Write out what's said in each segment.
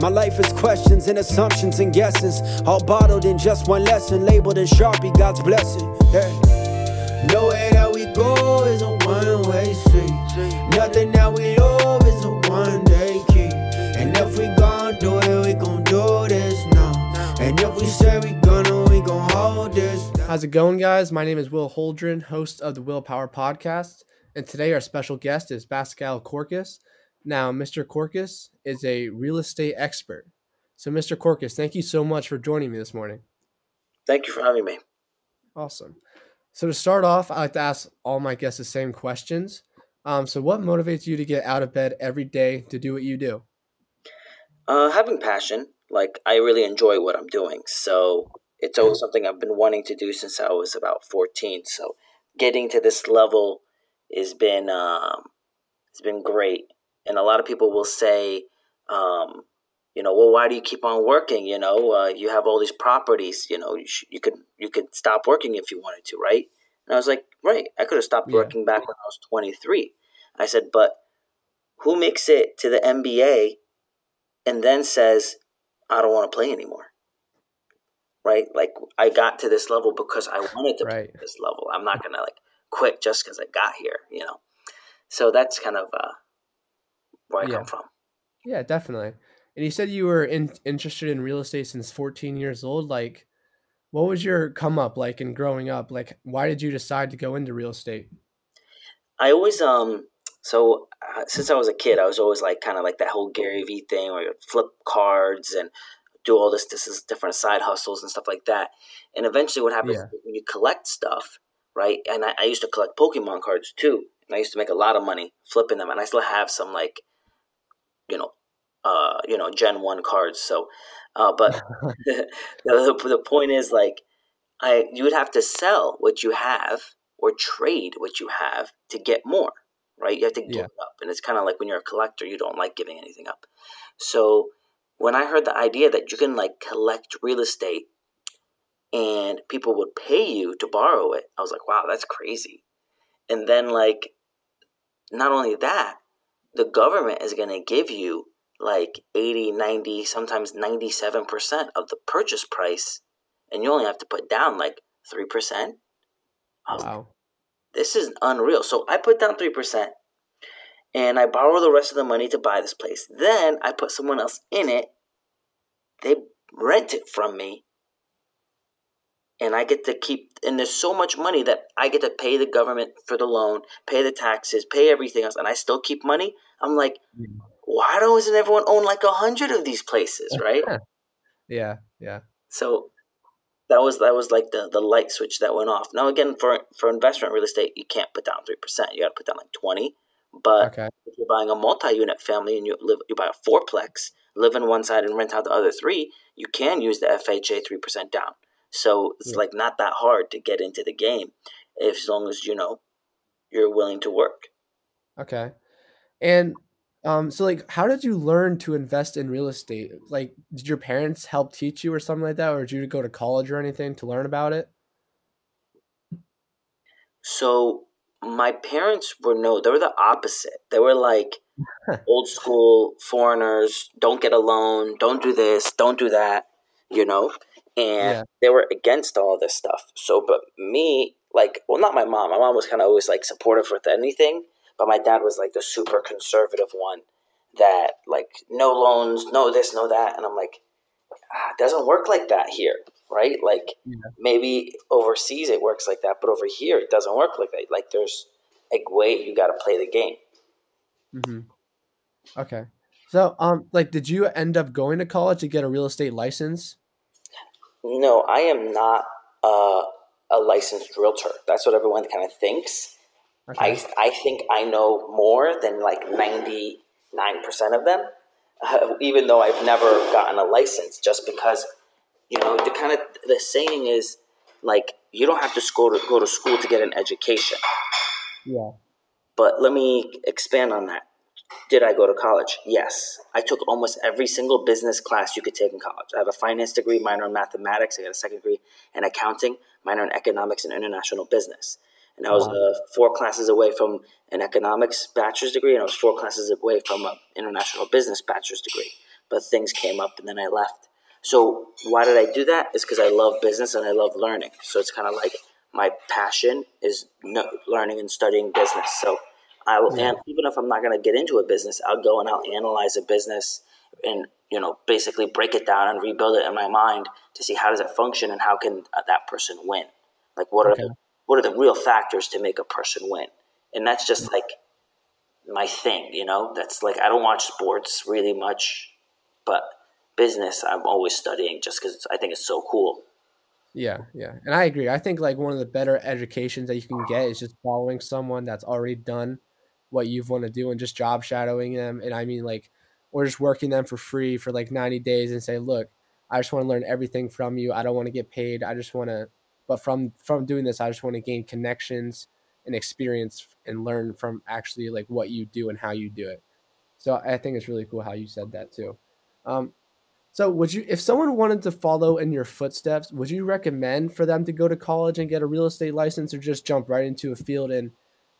My life is questions and assumptions and guesses, all bottled in just one lesson, labeled in Sharpie, God's blessing. Yeah. Nowhere that we go is a one way street. Nothing that we love is a one day key. And if we gon' do it, we gon' do this now. And if we say we gonna, we gon' hold this. down. How's it going, guys? My name is Will Holdren, host of the Willpower Podcast, and today our special guest is Pascal Corcus. Now, Mr. Corcus is a real estate expert. So, Mr. Corcus, thank you so much for joining me this morning. Thank you for having me. Awesome. So, to start off, I like to ask all my guests the same questions. Um, so, what motivates you to get out of bed every day to do what you do? Uh, having passion, like I really enjoy what I'm doing, so it's always something I've been wanting to do since I was about 14. So getting to this level has been um, has been great, and a lot of people will say, um, you know, well, why do you keep on working? You know, uh, you have all these properties. You know, you, sh- you could you could stop working if you wanted to, right? And I was like, right, I could have stopped Yeah. working back when I was 23. I said, but who makes it to the NBA and then says, I don't want to play anymore. Right? Like I got to this level because I wanted to play Right. at this level. I'm not gonna like quit just because I got here, you know. So that's kind of uh, where I Yeah. come from. Yeah, definitely. And you said you were in, interested in real estate since 14 years old. Like, what was your come up like in growing up? Like, why did you decide to go into real estate? I always um so uh, since I was a kid, I was always like kind of like that whole Gary Vee thing where you flip cards and do all this this is different side hustles and stuff like that. And eventually, what happens Yeah. when you collect stuff, right? And I, I used to collect Pokemon cards too, and I used to make a lot of money flipping them, and I still have some like, you know, uh, you know, Gen One cards. So, uh, but the, the point is like, I you would have to sell what you have or trade what you have to get more, right? You have to give Yeah. it up, and it's kind of like when you're a collector, you don't like giving anything up. So when I heard the idea that you can like collect real estate and people would pay you to borrow it, I was like, wow, that's crazy. And then like, not only that, the government is going to give you like 80, 90, sometimes 97% of the purchase price, and you only have to put down like 3%. I Wow. this is unreal. So I put down 3% and I borrow the rest of the money to buy this place. Then I put someone else in it. They rent it from me. And I get to keep, and there's so much money that I get to pay the government for the loan, pay the taxes, pay everything else, and I still keep money. I'm like, Mhm. why doesn't everyone own like a hundred of these places, right? Yeah, yeah. So that was that was like the the light switch that went off. Now again, for for investment real estate, you can't put down three percent. You got to put down like twenty. But Okay. if you're buying a multi-unit family and you live, you buy a fourplex, live in one side and rent out the other three, you can use the FHA three percent down. So it's Yeah. like not that hard to get into the game, if as long as you know you're willing to work. Okay. And um, so like how did you learn to invest in real estate? Like did your parents help teach you or something like that? Or did you go to college or anything to learn about it? So my parents were no, they were the opposite. They were like old school foreigners, don't get a loan, don't do this, don't do that, you know? And Yeah. they were against all this stuff. So but me, like well not my mom. My mom was kinda always like supportive with anything, but my dad was like the super conservative one that like no loans, no this, no that. And I'm like, ah, it doesn't work like that here, right? Like Yeah. maybe overseas it works like that, but over here it doesn't work like that. Like there's a way you got to play the game. Mm-hmm. Okay. So um like did you end up going to college to get a real estate license? No, I am not uh, a licensed realtor. That's what everyone kind of thinks. Okay. I I think I know more than like ninety nine percent of them, uh, even though I've never gotten a license. Just because, you know, the kind of the saying is like you don't have to school to go to school to get an education. yeah. But let me expand on that. Did I go to college? Yes. I took almost every single business class you could take in college. I have a finance degree, minor in mathematics. I got a second degree in accounting, minor in economics and international business. And I was uh, four classes away from an economics bachelor's degree, and I was four classes away from an international business bachelor's degree. but things came up and then I left. So why did I do that? Is because I love business and I love learning. So it's kind of like my passion is learning and studying business. So I will, yeah. and even if I'm not going to get into a business, I'll go and I'll analyze a business and you know basically break it down and rebuild it in my mind to see how does it function and how can uh, that person win. Like what okay. are the what are the real factors to make a person win? And that's just like my thing, you know. That's like I don't watch sports really much, but business I'm always studying just because I think it's so cool. Yeah, yeah, and I agree. I think like one of the better educations that you can get is just following someone that's already done what you want to do and just job shadowing them. And I mean like, or just working them for free for like ninety days and say, look, I just want to learn everything from you. I don't want to get paid. I just want to, but from from doing this, I just want to gain connections and experience and learn from actually like what you do and how you do it. So I think it's really cool how you said that too. Um, so would you, if someone wanted to follow in your footsteps, would you recommend for them to go to college and get a real estate license, or just jump right into a field and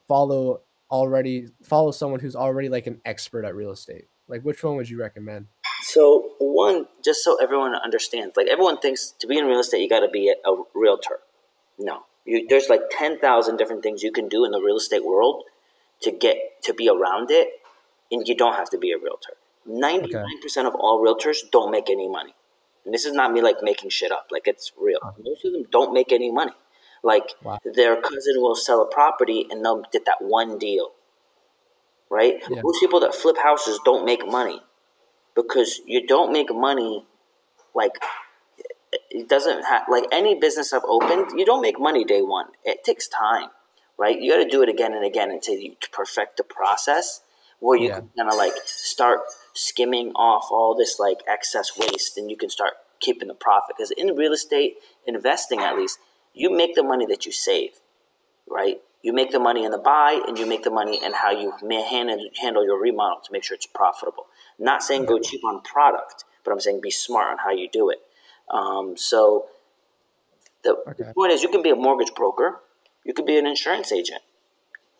follow already follow someone who's already like an expert at real estate? Like, which one would you recommend? So one, just so everyone understands, like everyone thinks to be in real estate, you got to be a, a realtor. No, you, there's like 10,000 different things you can do in the real estate world to get to be around it, and you don't have to be a realtor. 99% okay. of all realtors don't make any money. And this is not me like making shit up, like it's real. Uh-huh. Most of them don't make any money. Like wow. their cousin will sell a property and they'll get that one deal. Right? Yeah. Most people that flip houses don't make money because you don't make money like it doesn't have like any business I've opened, you don't make money day one. It takes time, right? You got to do it again and again until you perfect the process where you yeah. can kind of like start skimming off all this like excess waste and you can start keeping the profit. Because in real estate investing, at least, you make the money that you save, right? You make the money in the buy and you make the money in how you handle, handle your remodel to make sure it's profitable. not saying go cheap on product, but I'm saying be smart on how you do it. Um, so the, okay. point is, you can be a mortgage broker, you can be an insurance agent,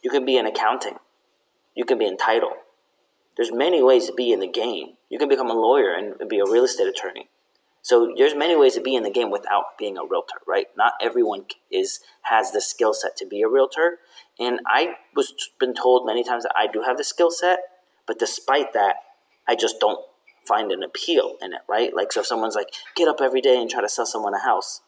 you can be an accounting, you can be in title. There's many ways to be in the game. You can become a lawyer and be a real estate attorney. So there's many ways to be in the game without being a realtor, right? Not everyone is has the skill set to be a realtor, and I was been told many times that I do have the skill set, but despite that, I just don't find an appeal in it, right? Like, so if someone's like, get up every day and try to sell someone a house,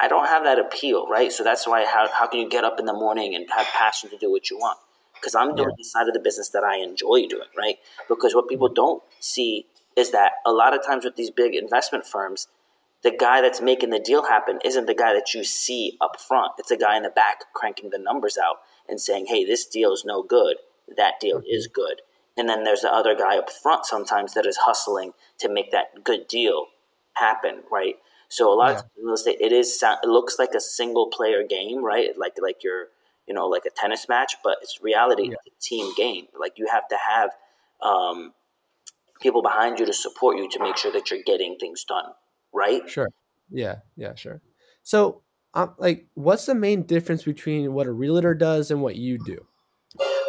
I don't have that appeal, right? So that's why how, how can you get up in the morning and have passion to do what you want? Because I'm doing yeah. the side of the business that I enjoy doing, right? Because what people don't see is that a lot of times with these big investment firms, the guy that's making the deal happen isn't the guy that you see up front. It's a guy in the back cranking the numbers out and saying, hey, this deal is no good. That deal mm-hmm. is good and then there's the other guy up front sometimes that is hustling to make that good deal happen, right? So a lot yeah. of real estate, it is it looks like a single player game, right? Like like you're you know like a tennis match, but it's reality. Yeah. It's a team game. Like you have to have um, people behind you to support you to make sure that you're getting things done, right? Sure. Yeah. Yeah. Sure. So, um, like, what's the main difference between what a realtor does and what you do?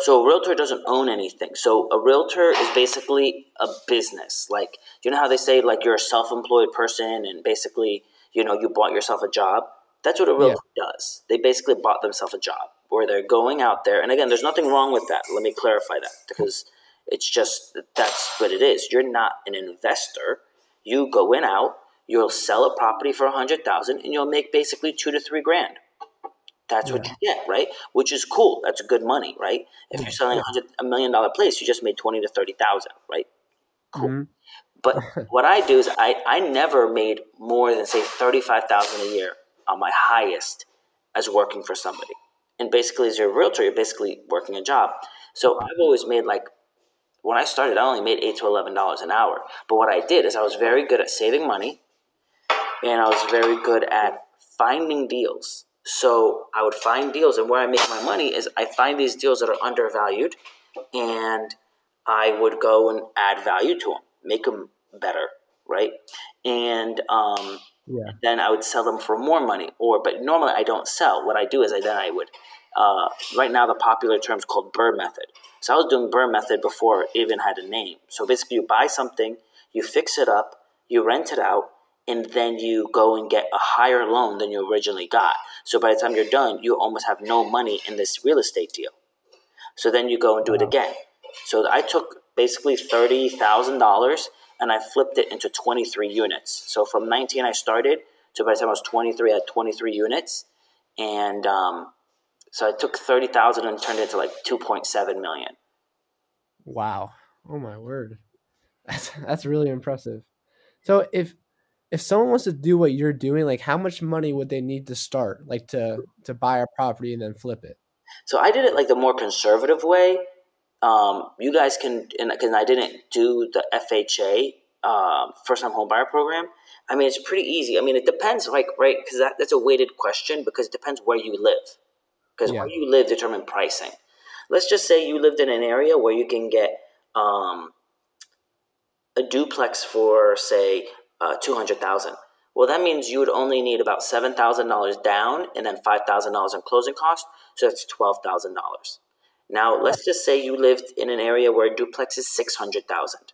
So a realtor doesn't own anything. So a realtor is basically a business. Like you know how they say like you're a self-employed person and basically you know you bought yourself a job. That's what a realtor yeah. does. They basically bought themselves a job where they're going out there. And again, there's nothing wrong with that. Let me clarify that because it's just that's what it is. You're not an investor. You go in out. You'll sell a property for a hundred thousand, and you'll make basically two to three grand. That's yeah. what you get, right? Which is cool. That's good money, right? If you're selling a hundred a million dollar place, you just made twenty to thirty thousand, right? Cool. Mm-hmm. But what I do is I, I never made more than say thirty five thousand a year on my highest as working for somebody. And basically as your realtor, you're basically working a job. So I've always made like when I started, I only made eight to eleven dollars an hour. But what I did is I was very good at saving money and I was very good at finding deals so I would find deals, and where I make my money is I find these deals that are undervalued, and I would go and add value to them, make them better, right? And um, yeah. then I would sell them for more money. Or, but normally I don't sell. What I do is I then I would. Uh, right now, the popular term is called BRRRR method. So I was doing BRRRR method before it even had a name. So basically, you buy something you fix it up, you rent it out, and then you go and get a higher loan than you originally got. So by the time you're done, you almost have no money in this real estate deal. So then you go and do it again. So I took basically thirty thousand dollars and I flipped it into twenty three units. So from nineteen I started to by the time I was twenty three, I had twenty three units, and um, so I took thirty thousand and turned it into like two point seven million. Wow! Oh my word, that's that's really impressive. So if if someone wants to do what you're doing, like how much money would they need to start, like to to buy a property and then flip it? So I did it like the more conservative way. Um, you guys can, because I didn't do the FHA um, first time home buyer program. I mean, it's pretty easy. I mean, it depends, like right, because that, that's a weighted question because it depends where you live, because yeah. where you live determine pricing. Let's just say you lived in an area where you can get um, a duplex for say uh, two hundred thousand. Well, that means you would only need about seven thousand dollars down, and then five thousand dollars in closing costs. So that's twelve thousand dollars. Now, let's just say you lived in an area where a duplex is six hundred thousand.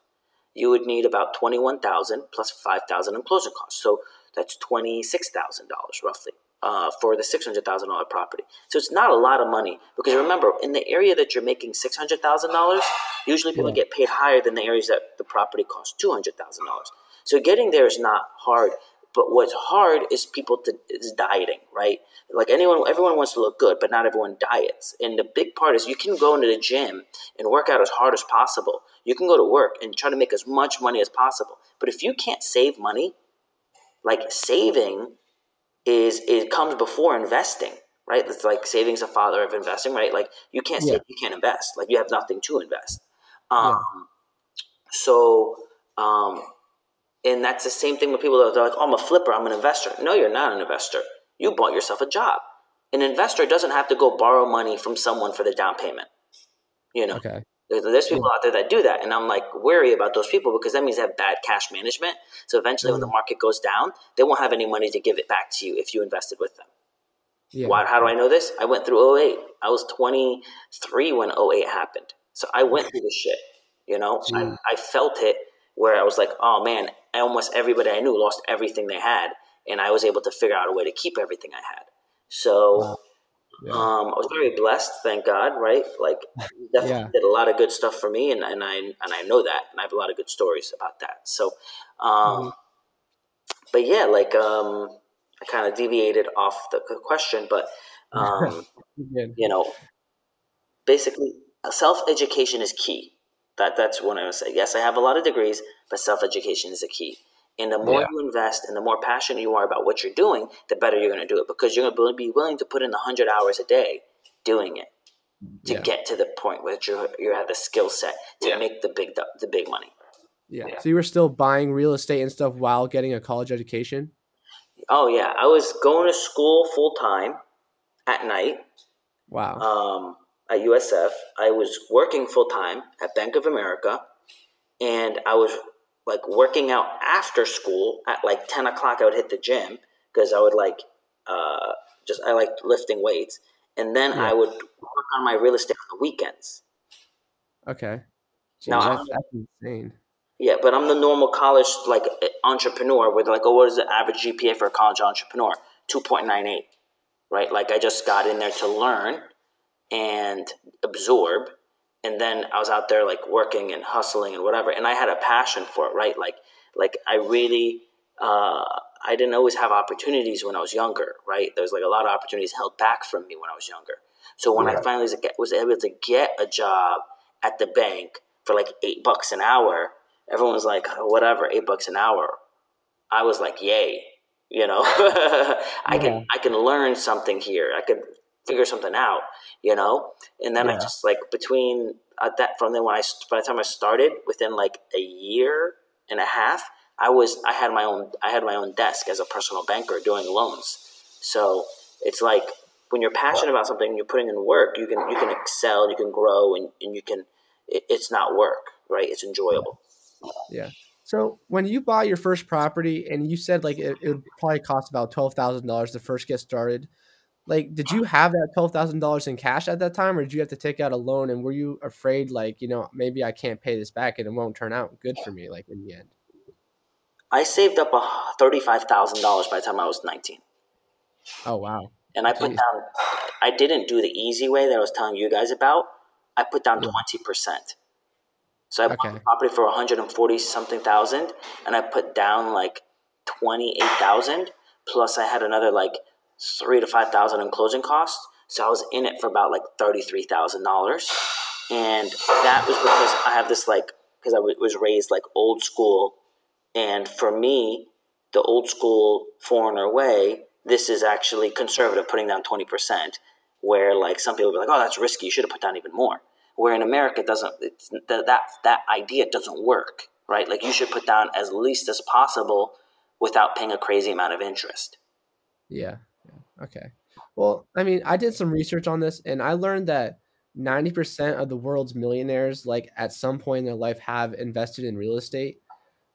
You would need about twenty one thousand plus five thousand in closing costs. So that's twenty six thousand dollars roughly uh, for the six hundred thousand dollar property. So it's not a lot of money because remember, in the area that you're making six hundred thousand dollars, usually people yeah. get paid higher than the areas that the property costs two hundred thousand dollars. So getting there is not hard. But what's hard is people to is dieting, right? Like anyone, everyone wants to look good, but not everyone diets. And the big part is you can go into the gym and work out as hard as possible. You can go to work and try to make as much money as possible. But if you can't save money, like saving is it comes before investing, right? It's like saving's a father of investing, right? Like you can't yeah. save, you can't invest. Like you have nothing to invest. Um, yeah. So um, and that's the same thing with people that are like, oh, I'm a flipper, I'm an investor. No, you're not an investor. You bought yourself a job. An investor doesn't have to go borrow money from someone for the down payment. You know, okay. There's people out there that do that. And I'm like wary about those people because that means they have bad cash management. So eventually, when the mm. market goes down, they won't have any money to give it back to you if you invested with them. Yeah. Why, how do I know this? I went through 08. I was 23 when 08 happened. So I went through this shit. You know, I, I felt it where I was like, oh man, almost everybody I knew lost everything they had, and I was able to figure out a way to keep everything I had. So wow. Yeah. um, I was very blessed, thank God. Right, like definitely yeah. did a lot of good stuff for me, and, and I and I know that, and I have a lot of good stories about that. So, um, mm-hmm. but yeah, like um, I kind of deviated off the question, but um, you know, basically, self education is key that that's what I would say. Yes, I have a lot of degrees, but self education is the key. And the more yeah. you invest and the more passionate you are about what you're doing, the better you're going to do it because you're going to be willing to put in 100 hours a day doing it to yeah. get to the point where you you have the skill set to yeah. make the big the big money. Yeah. So you were still buying real estate and stuff while getting a college education? Oh yeah, I was going to school full time at night. Wow. Um, at USF. I was working full time at Bank of America, and I was like working out after school at like ten o'clock. I would hit the gym because I would like uh, just I liked lifting weights, and then yeah. I would work on my real estate on the weekends. Okay. Jeez, now that's, that's insane. Yeah, but I'm the normal college like entrepreneur with like, oh, what is the average GPA for a college entrepreneur? Two point nine eight, right? Like I just got in there to learn and absorb and then I was out there like working and hustling and whatever and I had a passion for it right? Like like I really uh, I didn't always have opportunities when I was younger right? There's like a lot of opportunities held back from me when I was younger. So when I finally was able to get a job at the bank for like eight bucks an hour everyone was like oh, whatever eight bucks an hour. I was like yay you know? I can I can learn something here. I could figure something out, you know? And then yeah. I just like between at that from then when I by the time I started within like a year and a half, I was I had my own I had my own desk as a personal banker doing loans. So it's like when you're passionate about something, and you're putting in work, you can you can excel, you can grow, and, and you can. It, it's not work, right? It's enjoyable. Yeah. So when you buy your first property, and you said like it, it would probably cost about twelve thousand dollars to first get started, like did you have that $12000 in cash at that time or did you have to take out a loan and were you afraid like you know maybe i can't pay this back and it won't turn out good for me like in the end I saved up a thirty-five thousand dollars by the time I was nineteen. Oh wow! And I put down. I didn't do the easy way that I was telling you guys about. I put down Yeah. twenty percent. So I bought the property for one hundred and forty something thousand, and I put down like twenty eight thousand. Plus, I had another like three to five thousand in closing costs. So I was in it for about like thirty three thousand dollars, and that was because I have this like because I w- was raised like old school, and for me, the old school foreigner way, this is actually conservative, putting down twenty percent. Where like some people be like, oh, that's risky. You should have put down even more. Where in America, it doesn't that that that idea doesn't work, right? Like you should put down as least as possible without paying a crazy amount of interest. Yeah. Okay. Well, I mean, I did some research on this and I learned that 90% of the world's millionaires like at some point in their life have invested in real estate.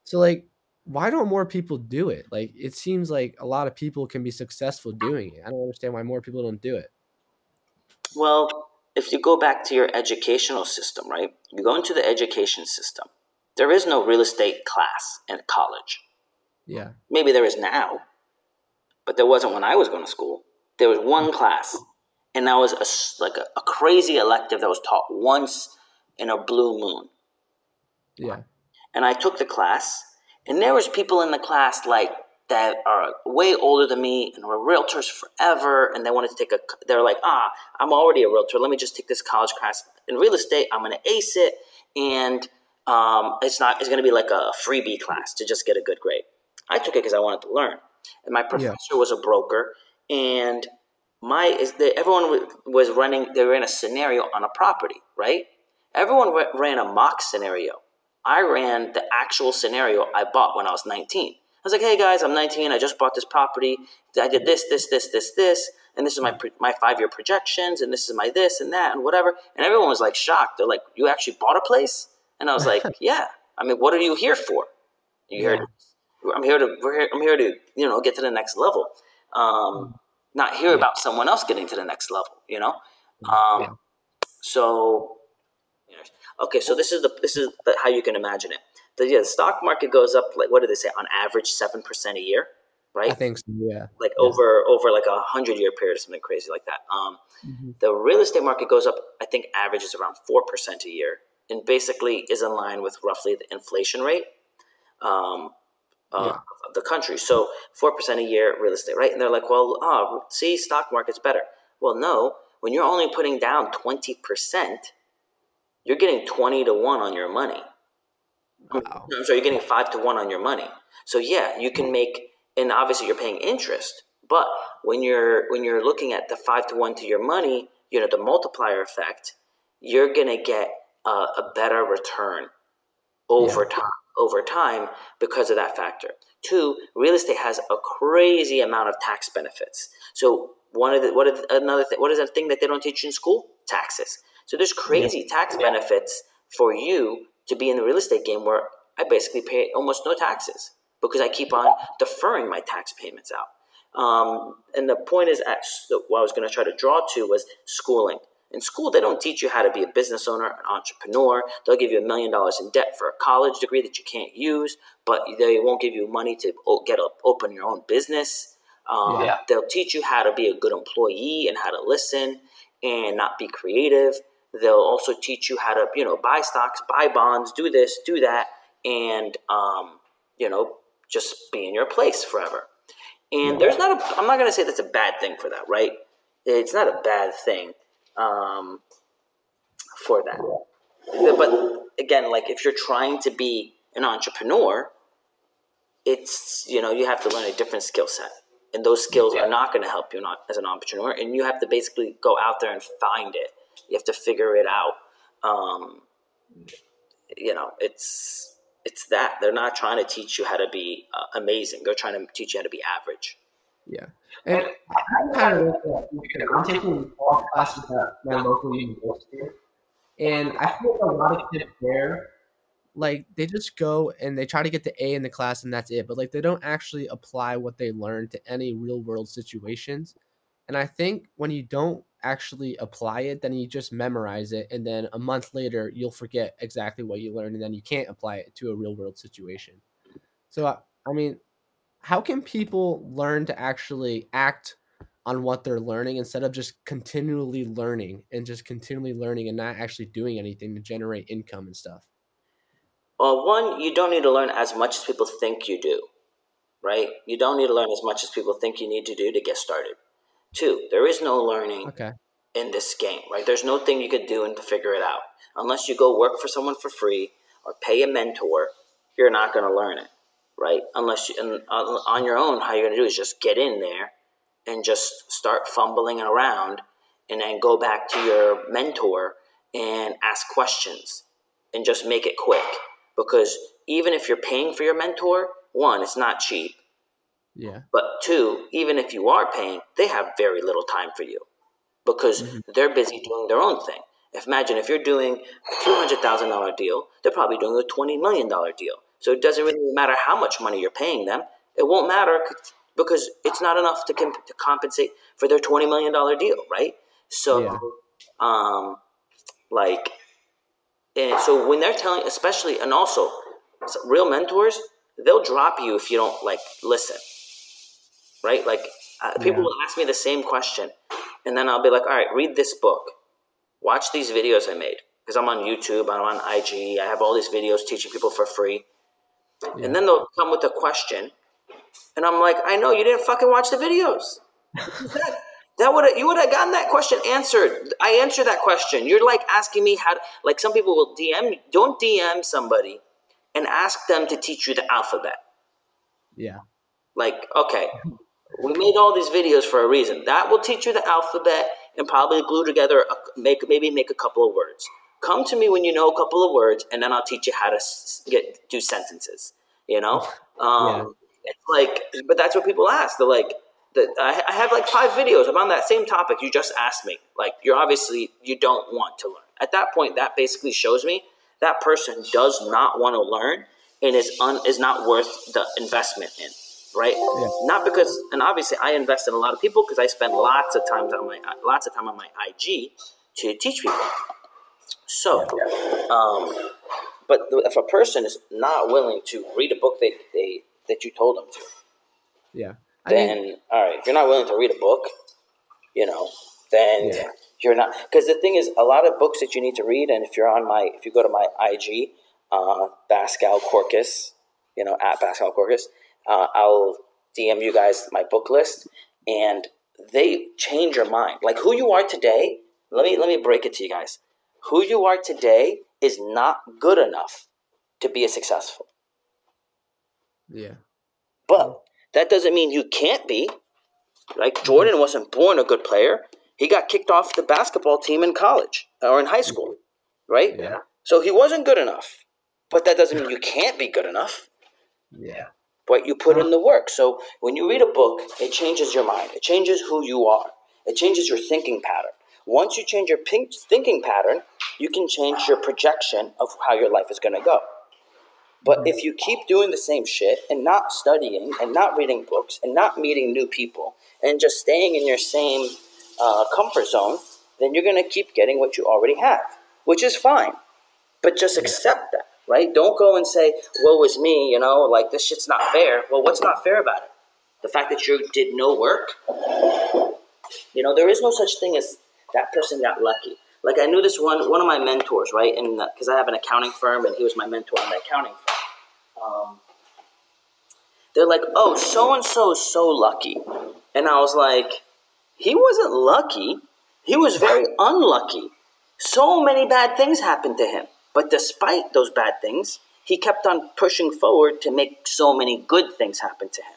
So like why don't more people do it? Like it seems like a lot of people can be successful doing it. I don't understand why more people don't do it. Well, if you go back to your educational system, right? You go into the education system. There is no real estate class in college. Yeah. Maybe there is now, but there wasn't when I was going to school. There was one class, and that was a like a, a crazy elective that was taught once in a blue moon. Yeah. And I took the class, and there was people in the class like that are way older than me and were realtors forever, and they wanted to take a. They're like, ah, I'm already a realtor. Let me just take this college class in real estate. I'm going to ace it, and um, it's not. It's going to be like a freebie class to just get a good grade. I took it because I wanted to learn, and my professor was a broker, and my is the, everyone was running. They ran a scenario on a property, right? Everyone ran a mock scenario. I ran the actual scenario I bought when I was 19. I was like, hey guys, I'm 19. I just bought this property. I did this, this, this, this, this, and this is my my five year projections, and this is my this and that and whatever. And everyone was like shocked. They're like, you actually bought a place? And I was like, yeah. I mean, what are you here for? You Yeah. here? I'm here to. We're here, I'm here to you know get to the next level. Um, not hear Yeah. about someone else getting to the next level. You know. Um, Yeah. So, okay, so this is the this is the, how you can imagine it. The, yeah, the stock market goes up like what did they say on average seven percent a year, right? I think so. Yeah. like yeah. over over like a hundred year period or something crazy like that. Um, Mhm. the real estate market goes up. I think average is around four percent a year, and basically is in line with roughly the inflation rate um, uh, Yeah. of the country. So four percent a year real estate, right? And they're like, well, oh, see, stock market's better. Well, no, when you're only putting down twenty percent, you're getting twenty to one on your money. Wow. So you're getting five to one on your money. So yeah, you can make, and obviously you're paying interest. But when you're when you're looking at the five to one to your money, you know the multiplier effect, you're gonna get a, a better return over Yeah. time over time because of that factor. Two, real estate has a crazy amount of tax benefits. So one of the what is another thing? What is that thing that they don't teach in school? Taxes. So there's crazy tax benefits for you to be in the real estate game where I basically pay almost no taxes because I keep on deferring my tax payments out. Um, and the point is, at, what I was going to try to draw to was schooling. In school, they don't teach you how to be a business owner, an entrepreneur. They'll give you a million dollars in debt for a college degree that you can't use, but they won't give you money to get a, open your own business. Um, Yeah. They'll teach you how to be a good employee and how to listen and not be creative. They'll also teach you how to, you know, buy stocks, buy bonds, do this, do that, and um, you know, just be in your place forever. And there's not a, I'm not going to say that's a bad thing for that, right? It's not a bad thing um, for that. But again, like if you're trying to be an entrepreneur, it's, you know, you have to learn a different skill set. And those skills Yeah. are not going to help you not as an entrepreneur. And you have to basically go out there and find it. You have to figure it out. Um, you know, it's it's that they're not trying to teach you how to be uh, amazing. They're trying to teach you how to be average. Yeah. And I kind of look at because I'm taking all classes at my local university, and I feel like a lot of kids there, like they just go and they try to get the A in the class and that's it, but like they don't actually apply what they learn to any real world situations. And I think when you don't actually apply it, then you just memorize it, and then a month later you'll forget exactly what you learned, and then you can't apply it to a real world situation. So I, I mean, how can people learn to actually act on what they're learning instead of just continually learning and just continually learning and not actually doing anything to generate income and stuff? Well, one, you don't need to learn as much as people think you do, right? You don't need to learn as much as people think you need to do to get started. Two, there is no learning Okay. in this game, right? There's no thing you could do and to figure it out. Unless you go work for someone for free or pay a mentor, you're not going to learn it, right? Unless you, and on on your own, how you're going to do is just get in there and just start fumbling around and then go back to your mentor and ask questions and just make it quick. Because even if you're paying for your mentor, one, it's not cheap. Yeah. But two, even if you are paying, they have very little time for you because mm-hmm. they're busy doing their own thing. If imagine if you're doing a two hundred thousand dollar deal, they're probably doing a twenty million dollar deal. So it doesn't really matter how much money you're paying them. It won't matter because it's not enough to, com- to compensate for their twenty million dollar deal, right? So, Yeah. um, like, and so when they're telling, especially, and also, real mentors, they'll drop you if you don't like listen right? Like uh, people Yeah. will ask me the same question, and then I'll be like, "All right, read this book, watch these videos I made because I'm on YouTube, I'm on IG, I have all these videos teaching people for free." Yeah. And then they'll come with a question, and I'm like, "I know you didn't fucking watch the videos. that that would you would have gotten that question answered. I answered that question. You're like asking me how. To, like some people will DM. Don't DM somebody and ask them to teach you the alphabet. Yeah. Like, okay, we made all these videos for a reason. That will teach you the alphabet and probably glue together, a, make maybe make a couple of words. Come to me when you know a couple of words, and then I'll teach you how to get do sentences. You know, um, it's like, but that's what people ask. They're like, the, I, I have like five videos about that same topic you just asked me. Like, you're obviously you don't want to learn. At that point, that basically shows me that person does not want to learn and is un, is not worth the investment in right? Not because, and obviously, I invest in a lot of people because I spend lots of times on my lots of time on my IG to teach people. So, um, but if a person is not willing to read a book they, they that you told them to, Yeah. I mean, then all right, if you're not willing to read a book, you know, then Yeah. you're not. Because the thing is, a lot of books that you need to read, and if you're on my, if you go to my IG, uh, Pascal Corcus, you know, at Pascal Corcus, uh, I'll DM you guys my book list, and they change your mind. Like who you are today. Let me let me break it to you guys. Who you are today is not good enough to be a successful. yeah. But that doesn't mean you can't be. Like Jordan wasn't born a good player. He got kicked off the basketball team in college or in high school, right? Yeah. So he wasn't good enough. But that doesn't mean you can't be good enough. Yeah. But you put in the work. So when you read a book, it changes your mind. It changes who you are. It changes your thinking pattern. Once you change your thinking pattern, you can change your projection of how your life is going to go. But if you keep doing the same shit and not studying and not reading books and not meeting new people and just staying in your same uh, comfort zone, then you're going to keep getting what you already have, which is fine. But just accept that, right? Don't go and say, woe is me, you know, like this shit's not fair. Well, what's not fair about it? The fact that you did no work? You know, there is no such thing as that person got lucky. Like I knew this one one of my mentors, right? And because I have an accounting firm, and he was my mentor in the accounting firm. Um, they're like, "Oh, so and so is so lucky," and I was like, "He wasn't lucky. He was very unlucky. So many bad things happened to him, but despite those bad things, he kept on pushing forward to make so many good things happen to him."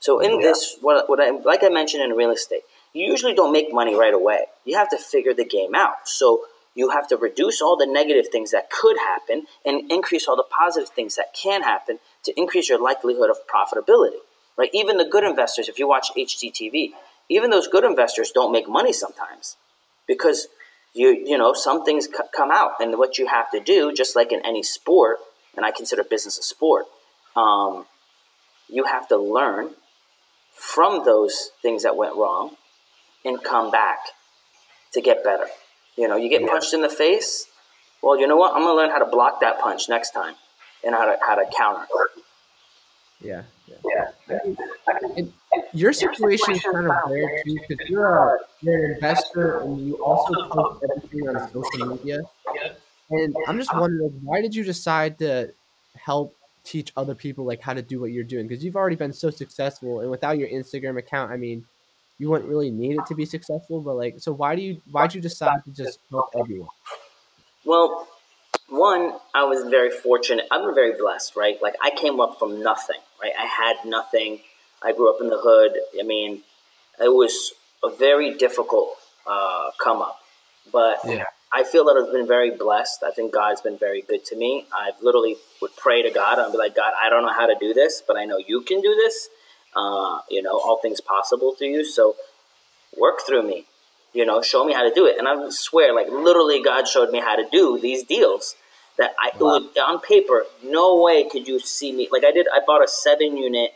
So in this, what, what I like I mentioned in real estate, you usually don't make money right away. You have to figure the game out. So you have to reduce all the negative things that could happen and increase all the positive things that can happen to increase your likelihood of profitability. Right? Even the good investors, if you watch HGTV, even those good investors don't make money sometimes because you you know some things c- come out, and what you have to do, just like in any sport, and I consider business a sport, um, you have to learn from those things that went wrong and come back to get better. You know, you get punched in the face. Well, you know what? I'm gonna learn how to block that punch next time and how to how to counter. Yeah. Yeah. And your situation is kind of rare too because you're, a, you're an investor and you also post everything on social media. And I'm just wondering, why did you decide to help teach other people like how to do what you're doing? Because you've already been so successful, and without your Instagram account, I mean, you wouldn't really need it to be successful. But like, so why do you why'd you decide to just help everyone? Well, one, I was very fortunate. I'm very blessed, right? Like I came up from nothing, right? I had nothing. I grew up in the hood. I mean, it was a very difficult uh, come up, but yeah. I feel that I've been very blessed. I think God's been very good to me. I literally would pray to God and be like, God, I don't know how to do this, but I know you can do this. Uh, you know, all things possible through you. So work through me. You know, show me how to do it. And I swear, like literally, God showed me how to do these deals. That I wow. was, on paper, no way could you see me. Like I did, I bought a seven unit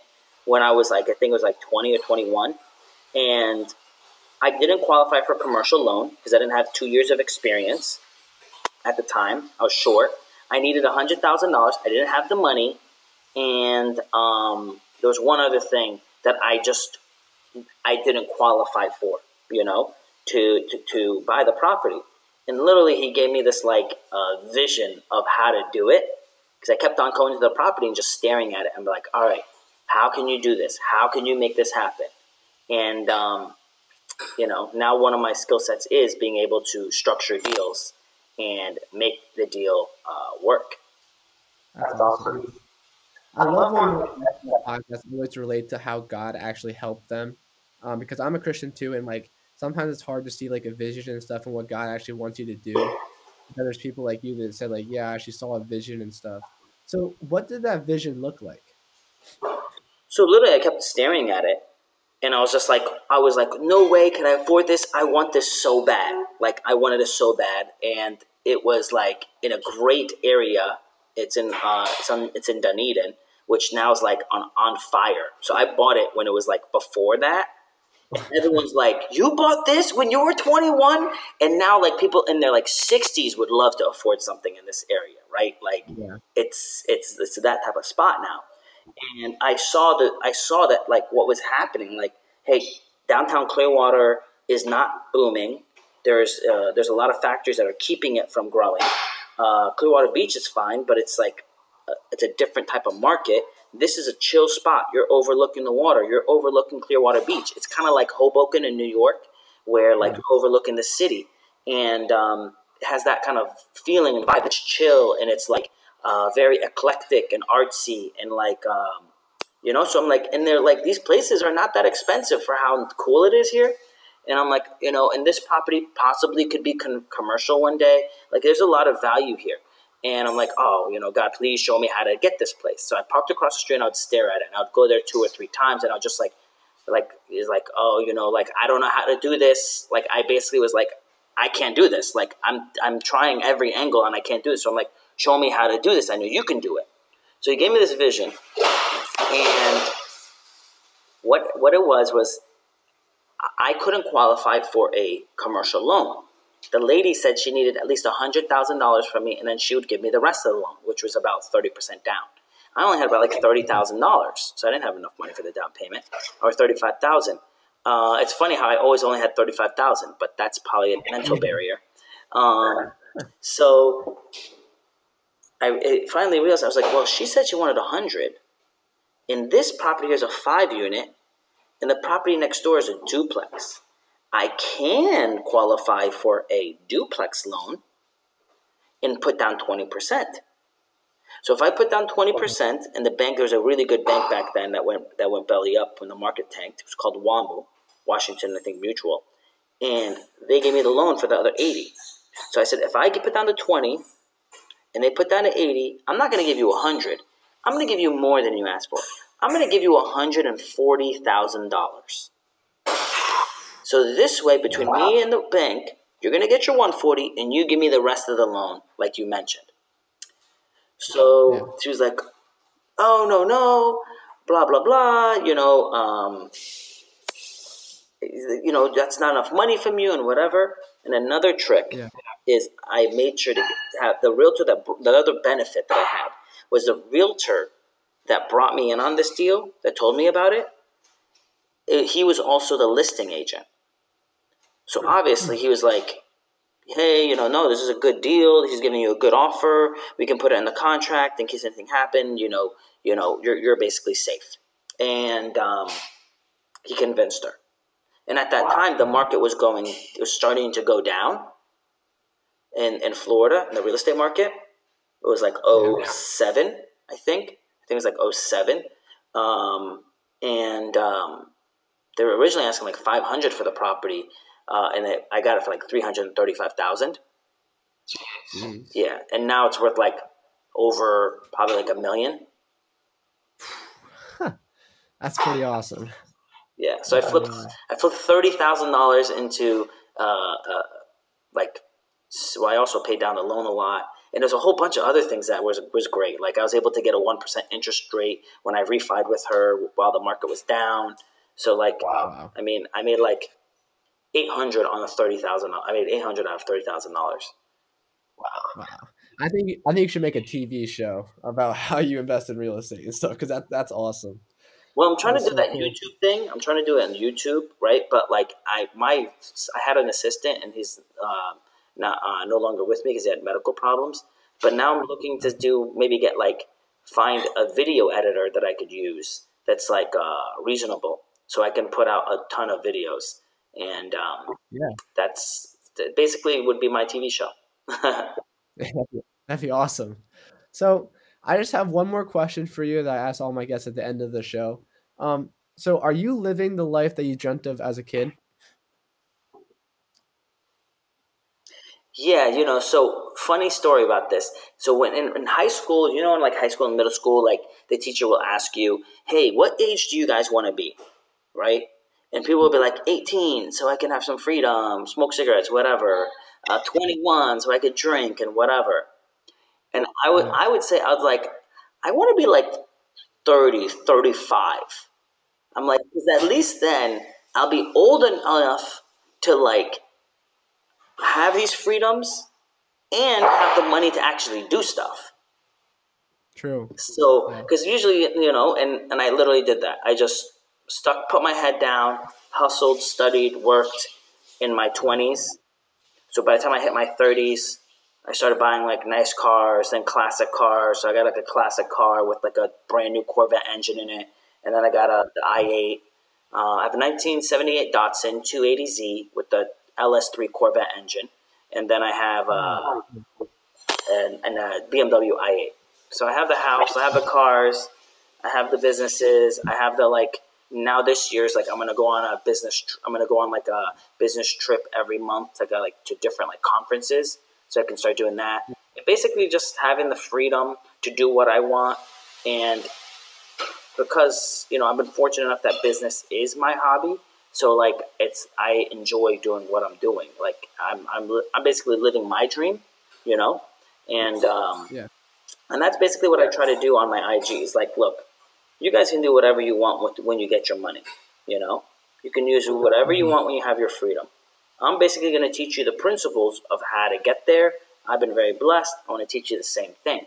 when I was like, I think it was like twenty or twenty one, and I didn't qualify for a commercial loan because I didn't have two years of experience at the time. I was short. I needed $100,000. I didn't have the money. And um, there was one other thing that I just, I didn't qualify for, you know, to, to, to buy the property. And literally he gave me this like uh, vision of how to do it because I kept on going to the property and just staring at it and be like, all right, how can you do this? How can you make this happen? And um, you know, now one of my skill sets is being able to structure deals and make the deal uh, work. That's awesome. I love when podcasts always relate to how God actually helped them, um, because I'm a Christian too, and like sometimes it's hard to see like a vision and stuff and what God actually wants you to do. And there's people like you that said like, yeah, I actually saw a vision and stuff. So what did that vision look like? So literally, I kept staring at it, and I was just like, I was like, no way can I afford this. I want this so bad. Like, I wanted it so bad. And it was like in a great area. It's in, uh, it's, on, it's in Dunedin, which now is like on, on fire. So I bought it when it was like before that. Everyone's like, you bought this when you were 21? And now, like, people in their like 60s would love to afford something in this area, right? Like, yeah. it's, it's, it's that type of spot now and I saw that I saw that like what was happening. Like, hey, downtown Clearwater is not booming. There's uh, there's a lot of factors that are keeping it from growing. Uh, Clearwater Beach is fine, but it's like it's a different type of market. This is a chill spot. You're overlooking the water. You're overlooking Clearwater Beach. It's kind of like Hoboken in New York, where like you're overlooking the city, and um, it has that kind of feeling and vibe. It's chill and it's like uh, very eclectic and artsy and like um, you know so i'm like and they're like these places are not that expensive for how cool it is here and i'm like you know and this property possibly could be con- commercial one day like there's a lot of value here and i'm like oh you know god please show me how to get this place so i parked across the street and i'd stare at it and i'd go there two or three times and i'd just like like is like oh you know like i don't know how to do this like i basically was like i can't do this like i'm i'm trying every angle and i can't do this so i'm like show me how to do this. I know you can do it. So he gave me this vision. And what, what it was was I couldn't qualify for a commercial loan. The lady said she needed at least $100,000 from me, and then she would give me the rest of the loan, which was about 30% down. I only had about like $30,000, so I didn't have enough money for the down payment, or 35000 uh, It's funny how I always only had 35000 but that's probably a mental barrier. Um, so I finally realized I was like, well, she said she wanted a hundred. In this property, here's a five unit, and the property next door is a duplex. I can qualify for a duplex loan and put down twenty percent. So if I put down twenty percent, and the bank there was a really good bank back then that went that went belly up when the market tanked. It was called WAMU, Washington, I think Mutual, and they gave me the loan for the other eighty. So I said, if I put down the twenty and they put down to 80, I'm not going to give you 100. I'm going to give you more than you asked for. I'm going to give you $140,000. So this way, between wow. me and the bank, you're going to get your 140 and you give me the rest of the loan, like you mentioned. So yeah. she was like, oh, no, no, blah, blah, blah, you know, um, you know, that's not enough money from you and whatever. And another trick yeah. is I made sure to have the realtor that the other benefit that I had was the realtor that brought me in on this deal, that told me about it, it he was also the listing agent. So obviously he was like, hey, you know, no, this is a good deal. He's giving you a good offer. We can put it in the contract in case anything happened. You know, you know, you're you're basically safe. And um, he convinced her. And at that wow. time, the market was going, it was starting to go down in in Florida in the real estate market. It was like 07, I think. I think it was like 07. Um, and um, they were originally asking like 500 for the property uh, and it, I got it for like three hundred thirty-five thousand. Yeah, and now it's worth like over probably like a million. That's pretty awesome. Yeah, so I flipped uh, I flipped thirty thousand dollars into uh, uh, like so I also paid down the loan a lot. And there's a whole bunch of other things that was was great. Like I was able to get a one percent interest rate when I refied with her while the market was down. So like, wow. I mean, I made like eight hundred on a thirty thousand. I made eight hundred out of thirty thousand dollars. Wow. wow. I think I think you should make a TV show about how you invest in real estate and stuff because that that's awesome. Well, I'm trying that's to do so that cool. YouTube thing. I'm trying to do it on YouTube, right? But like I my I had an assistant and he's uh, not uh, no longer with me because he had medical problems. But now I'm looking to do maybe get like find a video editor that I could use that's like uh, reasonable, so I can put out a ton of videos and um, yeah, that's basically would be my TV show. That'd be awesome. So I just have one more question for you that I ask all my guests at the end of the show. Um, so are you living the life that you dreamt of as a kid? Yeah, you know, so funny story about this. So when in, in, high school, you know, in like high school and middle school, like the teacher will ask you, "Hey, what age do you guys want to be?" Right? And people will be like 18 so i can have some freedom smoke cigarettes whatever. Uh, 21 so i could drink and whatever. And i would i would say i was like i want to be like 30 35 i'm like because at least then i'll be old enough to like have these freedoms and have the money to actually do stuff. True. So because usually you know and and i literally did that. I just stuck, put my head down, hustled, studied, worked in my 20s. So by the time I hit my 30s, I started buying like nice cars, then classic cars. So I got like a classic car with like a brand new Corvette engine in it. And then I got a the i8. Uh, I have a 1978 Datsun 280Z with the LS3 Corvette engine. And then I have uh, an, an, a BMW i8. So I have the house, I have the cars, I have the businesses, I have the like now this year is like I'm gonna go on a business. Tr- I'm gonna go on like a business trip every month to go like to different like conferences, so I can start doing that. And basically, just having the freedom to do what I want, and because you know I've been fortunate enough that business is my hobby. So like it's I enjoy doing what I'm doing. Like I'm I'm I'm basically living my dream, you know, and um, yeah, and that's basically what I try to do on my IG. Is like, look, you guys can do whatever you want with, when you get your money. You know, you can use whatever you want when you have your freedom. I'm basically going to teach you the principles of how to get there. I've been very blessed. I want to teach you the same thing.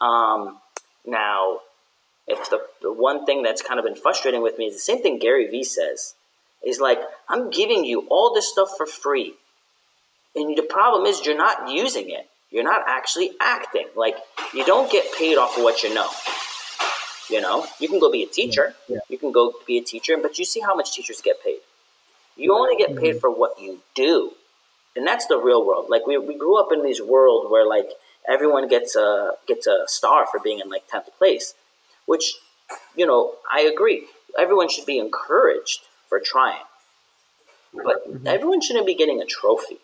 Um, now, if the, the one thing that's kind of been frustrating with me is the same thing Gary Vee says. He's like, I'm giving you all this stuff for free. And the problem is you're not using it. You're not actually acting. Like, you don't get paid off of what you know. You know, you can go be a teacher. Yeah. You can go be a teacher, but you see how much teachers get paid. You only get paid mm-hmm. for what you do, and that's the real world. Like we, we grew up in this world where like everyone gets a gets a star for being in like tenth place, which you know I agree. Everyone should be encouraged for trying, but mm-hmm. everyone shouldn't be getting a trophy.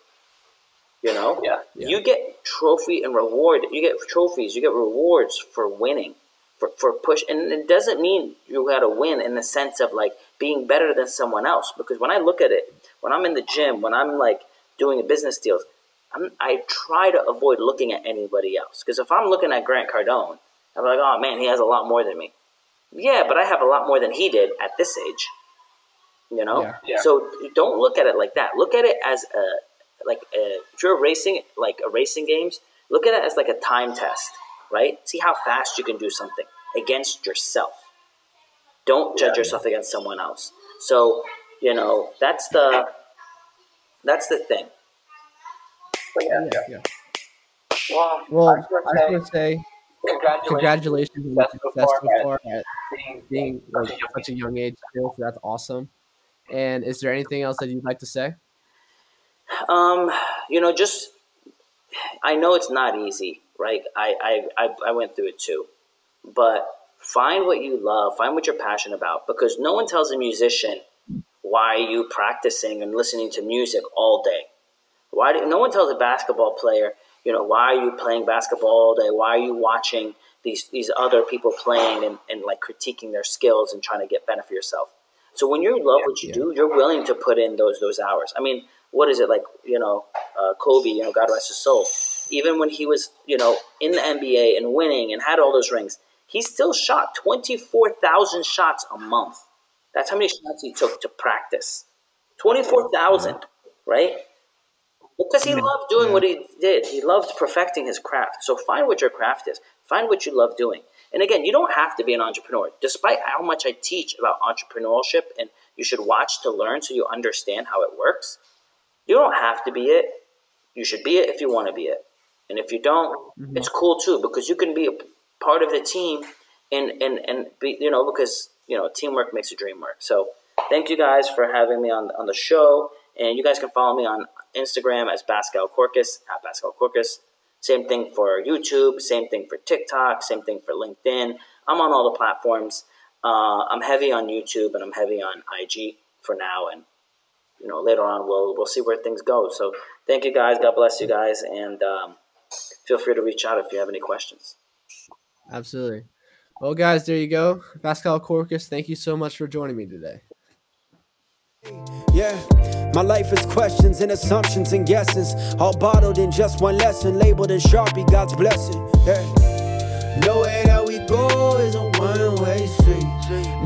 You know, yeah, yeah. you get trophy and reward. You get trophies. You get rewards for winning for, for push and it doesn't mean you got to win in the sense of like being better than someone else because when i look at it when i'm in the gym when i'm like doing a business deals I'm, i try to avoid looking at anybody else because if i'm looking at grant cardone i'm like oh man he has a lot more than me yeah but i have a lot more than he did at this age you know yeah. Yeah. so don't look at it like that look at it as a like a, if you're racing like a racing games look at it as like a time test right? See how fast you can do something. against yourself. Don't judge Yeah. yourself against someone else. So, you know, that's the that's the thing. Yeah, Yeah, yeah. yeah. Well, Well, I I was was gonna say, say congratulations, congratulations on your success so success far so at at being, being such like a young such a young age still. So that's awesome. And is there anything else that you'd like to say? Um, you know, just I know it's not easy, right? I, I, I, I went through it too. But find what you love, find what you're passionate about, because no one tells a musician why are you practicing and listening to music all day. Why do, no one tells a basketball player, you know, why are you playing basketball all day? Why are you watching these these other people playing and, and like critiquing their skills and trying to get better for yourself? So when you love what you do, you're willing to put in those those hours. I mean, what is it like? You know, uh, Kobe. You know, God rest his soul. Even when he was, you know, in the NBA and winning and had all those rings, he still shot twenty four thousand shots a month. That's how many shots he took to practice. Twenty four thousand, right? Because he loved doing what he did. He loved perfecting his craft. So find what your craft is. Find what you love doing. And again, you don't have to be an entrepreneur. Despite how much I teach about entrepreneurship and you should watch to learn so you understand how it works, you don't have to be it. You should be it if you want to be it. And if you don't, Mhm. it's cool too because you can be a part of the team and and and be you know because you know teamwork makes a dream work. So thank you guys for having me on on the show, and you guys can follow me on Instagram as Pascal Corcus at Pascal Corcus. Same thing for YouTube. Same thing for TikTok. Same thing for LinkedIn. I'm on all the platforms. Uh, I'm heavy on YouTube and I'm heavy on IG for now, and you know later on we'll we'll see where things go. So thank you guys. God bless you guys, and um, feel free to reach out if you have any questions. Absolutely. Well, guys, there you go. Pascal Corcus, thank you so much for joining me today. Yeah, my life is questions and assumptions and guesses, all bottled in just one lesson, labeled in Sharpie, God's blessing. Yeah, nowhere that we go is a one way street.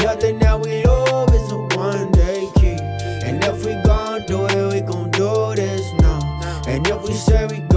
Nothing that we love is a one day key. And if we gon' do it, we gon' do this now. And if we say we